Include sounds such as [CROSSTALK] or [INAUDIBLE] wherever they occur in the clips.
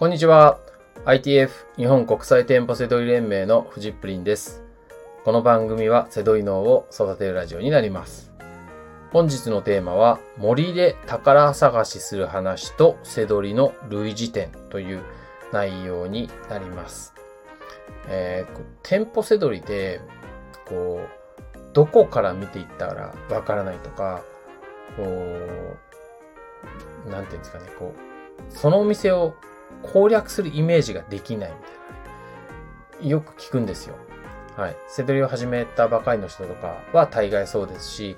こんにちは。ITF 日本国際店舗セドリ連盟のフジップリンです。この番組はセドリ脳を育てるラジオになります。本日のテーマは森で宝探しする話とセドリの類似点という内容になります。えー店舗セドリで、こう、どこから見ていったらわからないとか、こう、なんていうんですかね、こう、そのお店を攻略するイメージができないみたいなね。よく聞くんですよ。はい。セドリを始めたばかりの人とかは大概そうですし、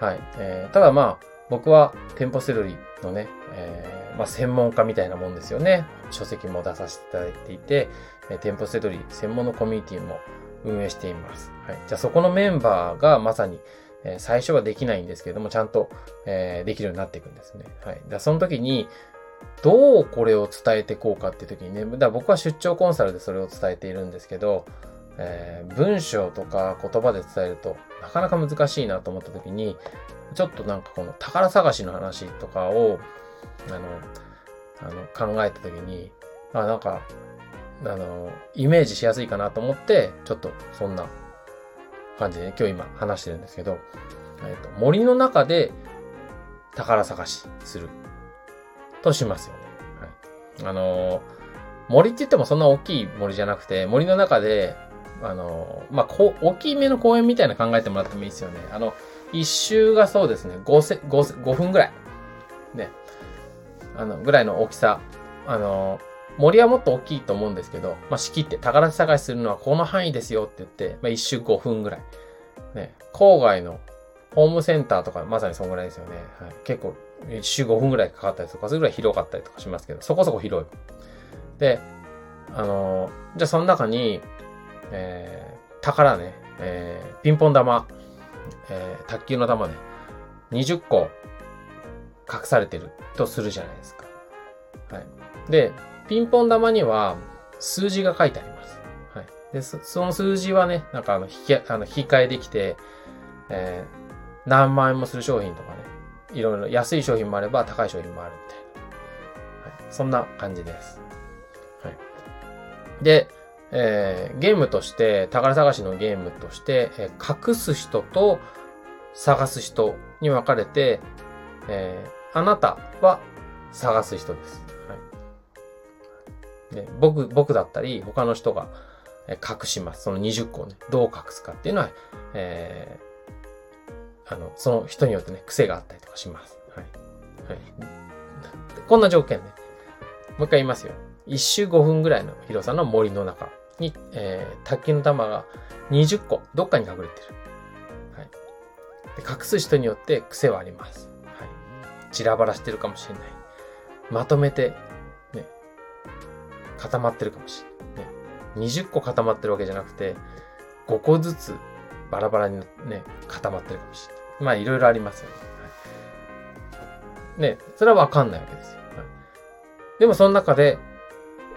はい。えーただまあ、僕は店舗セドリのね、えーまあ専門家みたいなもんですよね。書籍も出させていただいていて、えー店舗セドリ専門のコミュニティも運営しています。はい。じゃあそこのメンバーがまさに、えー最初はできないんですけれども、ちゃんと、えーできるようになっていくんですね。はい。でその時に、どうこれを伝えていこうかっていう時にね、だ僕は出張コンサルでそれを伝えているんですけど、えー文章とか言葉で伝えるとなかなか難しいなと思った時に、ちょっとなんかこの宝探しの話とかを、あの、あの考えた時に、あ、なんか、あの、イメージしやすいかなと思って、ちょっとそんな感じで、ね今日今話してるんですけど、えっと森の中で宝探しする。としますよね。はい。あのー森って言ってもそんな大きい森じゃなくて、森の中で、あのーまあ、こう、大きめの公園みたいな考えてもらってもいいですよね。あの、一周がそうですね、5せ、5せ、5分ぐらい。ね。あの、ぐらいの大きさ。あのー森はもっと大きいと思うんですけど、まあ、仕切って宝探しするのはこの範囲ですよって言って、まあ、一周5分ぐらい。ね。郊外のホームセンターとかまさにそんぐらいですよね。はい、結構、一周5分ぐらいかかったりとかするぐらい広かったりとかしますけど、そこそこ広い。で、あのーじゃあその中に、えー、宝ね、えー、ピンポン玉、えー、卓球の玉ね、20個隠されてるとするじゃないですか。はい。で、ピンポン玉には数字が書いてあります。はい。で、そその数字はね、なんかあの、引き、あの、引き換えできて、えー、何万円もする商品とかね、いろいろ安い商品もあれば高い商品もあるみたいな。はい。そんな感じです。はい。で、えーゲームとして、宝探しのゲームとして、えー隠す人と探す人に分かれて、えーあなたは探す人です。はい。で、僕、僕だったり、他の人がえ隠します。その20個をね、どう隠すかっていうのは、えーあの、その人によってね、癖があったりとかします。はい。はい。こんな条件ね。もう一回言いますよ。一周5分ぐらいの広さの森の中に、えー卓球の玉が20個、どっかに隠れてる。はい。で隠す人によって癖はあります。はい。散らばらしてるかもしれない。まとめて、ね、固まってるかもしれない。ね。20個固まってるわけじゃなくて、5個ずつバラバラにね、固まってるかもしれない。まあ、いろいろありますよね。ね、それはわかんないわけですよ。はい、でも、その中で、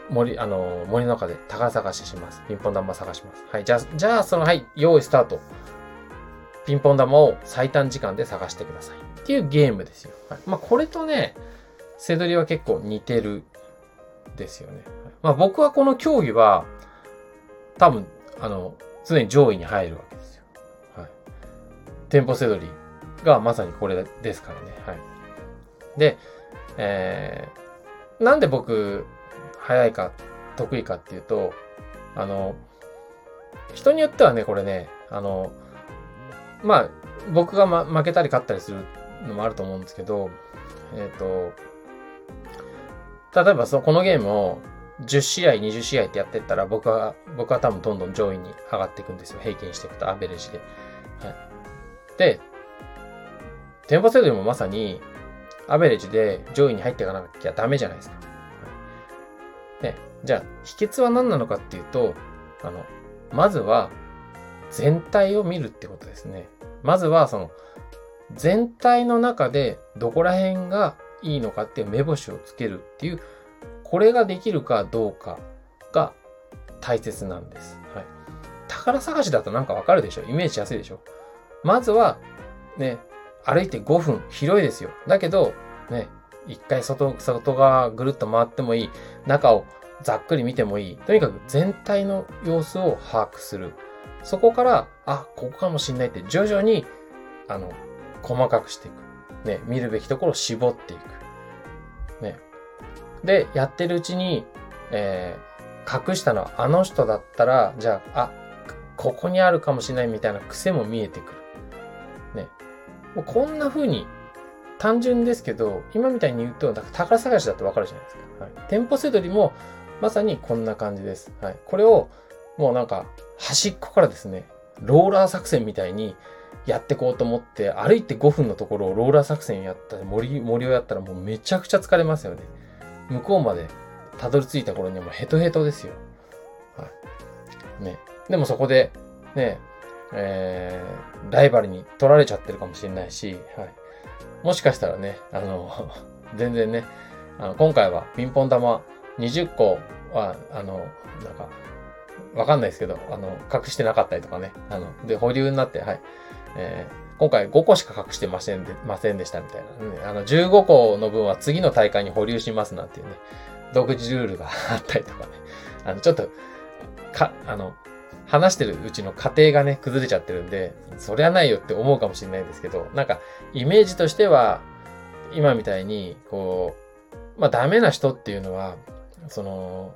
森、あの、森の中で宝探しします。ピンポン玉探します。はい。じゃあ、じゃあ、その、はい、用意スタート。ピンポン玉を最短時間で探してください。っていうゲームですよ。はい、まあ、これとね、セドリは結構似てるですよね。まあ、僕はこの競技は、多分、あの、常に上位に入るわけです。店舗セドリがまさにこれですからね。はい。で、えー、なんで僕、早いか、得意かっていうと、あの、人によってはね、これね、あの、まあ、僕が、ま、負けたり勝ったりするのもあると思うんですけど、えっ、と、例えばそ、このゲームを10試合、20試合ってやってったら、僕は、僕は多分どんどん上位に上がっていくんですよ。平均していくと、アベレージで。はい。で、店舗制度もまさに、アベレージで上位に入っていかなきゃダメじゃないですか。はい、で、じゃあ、秘訣は何なのかっていうと、あの、まずは、全体を見るってことですね。まずは、その、全体の中でどこら辺がいいのかって目星をつけるっていう、これができるかどうかが大切なんです。はい。宝探しだとなんかわかるでしょ？イメージしやすいでしょ？まずは、ね、歩いて5分、広いですよ。だけど、ね、一回外、外側ぐるっと回ってもいい。中をざっくり見てもいい。とにかく全体の様子を把握する。そこから、あ、ここかもしんないって徐々に、あの、細かくしていく。ね、見るべきところを絞っていく。ね。で、やってるうちに、えー、隠したのはあの人だったら、じゃあ、あ、ここにあるかもしれないみたいな癖も見えてくる。ね。もうこんな風に、単純ですけど、今みたいに言うと、宝探しだってわかるじゃないですか。はい。店舗せどりも、まさにこんな感じです。はい。これを、もうなんか、端っこからですね、ローラー作戦みたいにやってこうと思って、歩いて5分のところをローラー作戦やったり、森、森をやったらもうめちゃくちゃ疲れますよね。向こうまでたどり着いた頃にはもうヘトヘトですよ。はい。ね。でもそこで、ね、えー、ライバルに取られちゃってるかもしれないし、はい。もしかしたらね、あの、[LAUGHS] 全然ね、あの今回はピンポン玉20個は、あの、なんか、わかんないですけど、あの、隠してなかったりとかね。あの、で、保留になって、はい。えー、今回5個しか隠してませんで、ませんでしたみたいな。ね、あの、15個の分は次の大会に保留しますなんていうね、独自ルールが [LAUGHS] あったりとかね。あの、ちょっと、か、あの、話してるうちの過程がね、崩れちゃってるんで、そりゃないよって思うかもしれないんですけど、なんか、イメージとしては、今みたいに、こう、まあ、ダメな人っていうのは、その、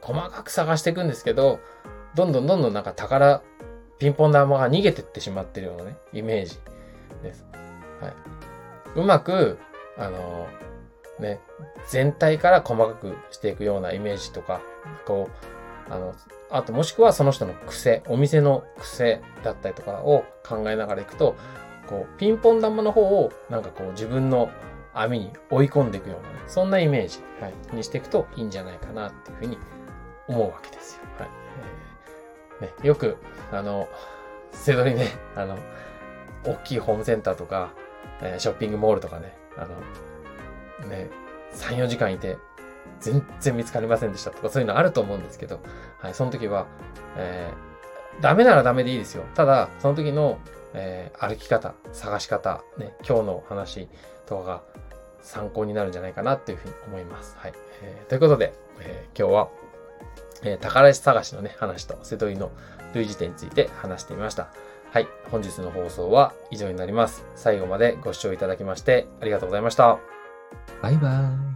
細かく探していくんですけど、どんどんどんどんなんか宝、ピンポン玉が逃げてってしまってるようなね、イメージです。はい。うまく、あの、ね、全体から細かくしていくようなイメージとか、こう、あの、あともしくはその人の癖、お店の癖だったりとかを考えながらいくと、こう、ピンポン玉の方をなんかこう自分の網に追い込んでいくようなね、そんなイメージ、はい、にしていくといいんじゃないかなっていうふうに思うわけですよ。はい。ね、よく、あの、せどりね、あの、大きいホームセンターとか、えー、ショッピングモールとかね、あの、ね、3、4時間いて、全然見つかりませんでしたとか、そういうのあると思うんですけど、はい、その時は、えー、ダメならダメでいいですよ。ただ、その時の、えー、歩き方、探し方、ね、今日の話とかが参考になるんじゃないかなっていうふうに思います。はい。えー、ということで、えー、今日は、えー、宝石探しのね、話と瀬戸井の類似点について話してみました。はい。本日の放送は以上になります。最後までご視聴いただきましてありがとうございました。バイバーイ。